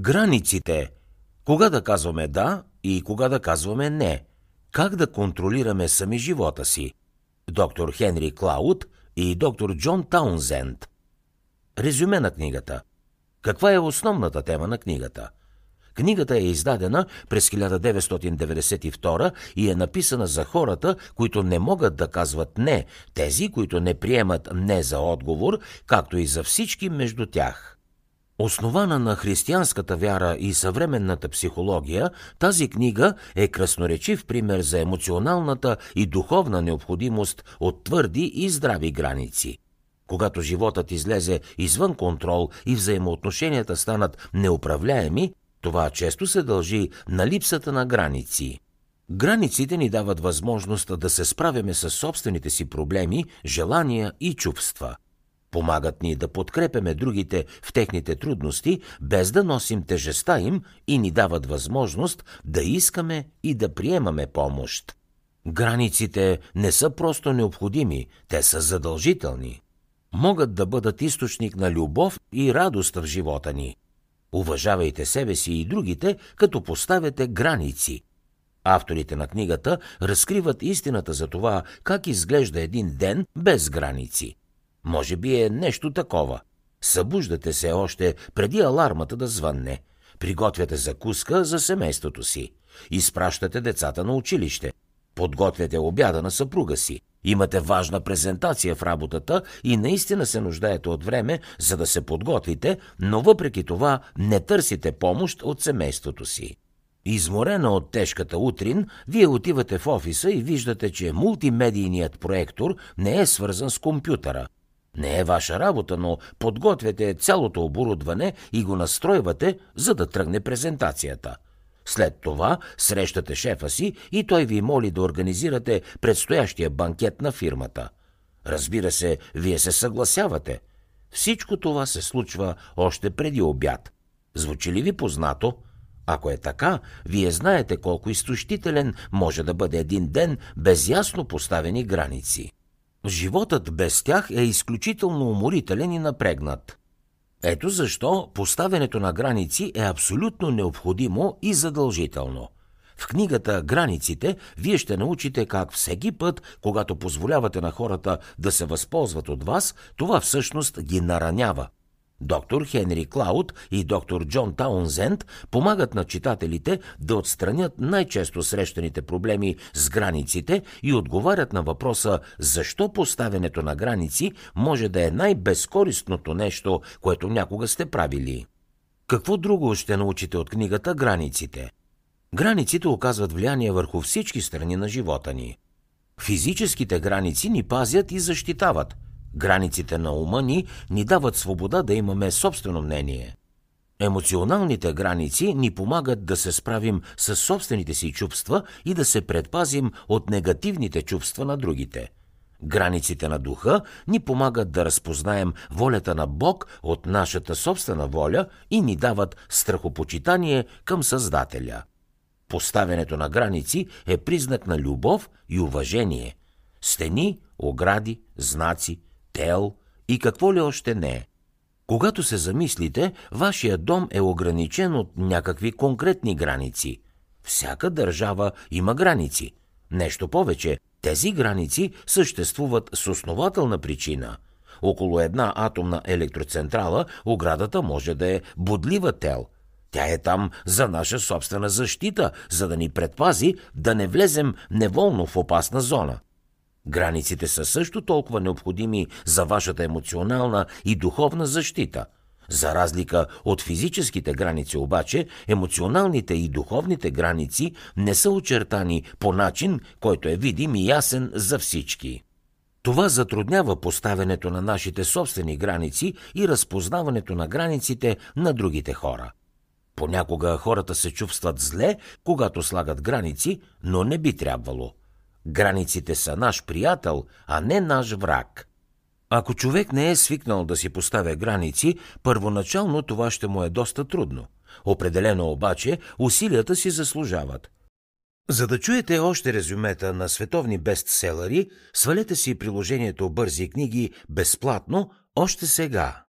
Границите. Кога да казваме да и кога да казваме не. Как да контролираме сами живота си. Доктор Хенри Клауд и доктор Джон Таунзенд. Резюме на книгата. Каква е основната тема на книгата? Книгата е издадена през 1992 и е написана за хората, които не могат да казват не, тези, които не приемат не за отговор, както и за всички между тях. Основана на християнската вяра и съвременната психология, тази книга е красноречив пример за емоционалната и духовна необходимост от твърди и здрави граници. Когато животът излезе извън контрол и взаимоотношенията станат неуправляеми, това често се дължи на липсата на граници. Границите ни дават възможност да се справяме с собствените си проблеми, желания и чувства – Помагат ни да подкрепяме другите в техните трудности, без да носим тежеста им и ни дават възможност да искаме и да приемаме помощ. Границите не са просто необходими, те са задължителни. Могат да бъдат източник на любов и радост в живота ни. Уважавайте себе си и другите, като поставяте граници. Авторите на книгата разкриват истината за това как изглежда един ден без граници. Може би е нещо такова. Събуждате се още преди алармата да звънне. Приготвяте закуска за семейството си. Изпращате децата на училище. Подготвяте обяда на съпруга си. Имате важна презентация в работата и наистина се нуждаете от време, за да се подготвите, но въпреки това не търсите помощ от семейството си. Изморена от тежката утрин, вие отивате в офиса и виждате, че мултимедийният проектор не е свързан с компютъра – не е ваша работа, но подготвяте цялото оборудване и го настройвате, за да тръгне презентацията. След това срещате шефа си и той ви моли да организирате предстоящия банкет на фирмата. Разбира се, вие се съгласявате. Всичко това се случва още преди обяд. Звучи ли ви познато? Ако е така, вие знаете колко изтощителен може да бъде един ден без ясно поставени граници. Животът без тях е изключително уморителен и напрегнат. Ето защо поставянето на граници е абсолютно необходимо и задължително. В книгата Границите вие ще научите как всеки път, когато позволявате на хората да се възползват от вас, това всъщност ги наранява – Доктор Хенри Клауд и доктор Джон Таунзенд помагат на читателите да отстранят най-често срещаните проблеми с границите и отговарят на въпроса защо поставянето на граници може да е най-безкористното нещо, което някога сте правили. Какво друго ще научите от книгата Границите? Границите оказват влияние върху всички страни на живота ни. Физическите граници ни пазят и защитават – Границите на ума ни ни дават свобода да имаме собствено мнение. Емоционалните граници ни помагат да се справим с собствените си чувства и да се предпазим от негативните чувства на другите. Границите на духа ни помагат да разпознаем волята на Бог от нашата собствена воля и ни дават страхопочитание към Създателя. Поставянето на граници е признак на любов и уважение. Стени, огради, знаци – тел и какво ли още не. Когато се замислите, вашия дом е ограничен от някакви конкретни граници. Всяка държава има граници. Нещо повече, тези граници съществуват с основателна причина. Около една атомна електроцентрала оградата може да е бодлива тел. Тя е там за наша собствена защита, за да ни предпази да не влезем неволно в опасна зона. Границите са също толкова необходими за вашата емоционална и духовна защита. За разлика от физическите граници обаче, емоционалните и духовните граници не са очертани по начин, който е видим и ясен за всички. Това затруднява поставянето на нашите собствени граници и разпознаването на границите на другите хора. Понякога хората се чувстват зле, когато слагат граници, но не би трябвало – Границите са наш приятел, а не наш враг. Ако човек не е свикнал да си поставя граници, първоначално това ще му е доста трудно. Определено обаче усилията си заслужават. За да чуете още резюмета на световни бестселери, свалете си приложението Бързи книги безплатно още сега.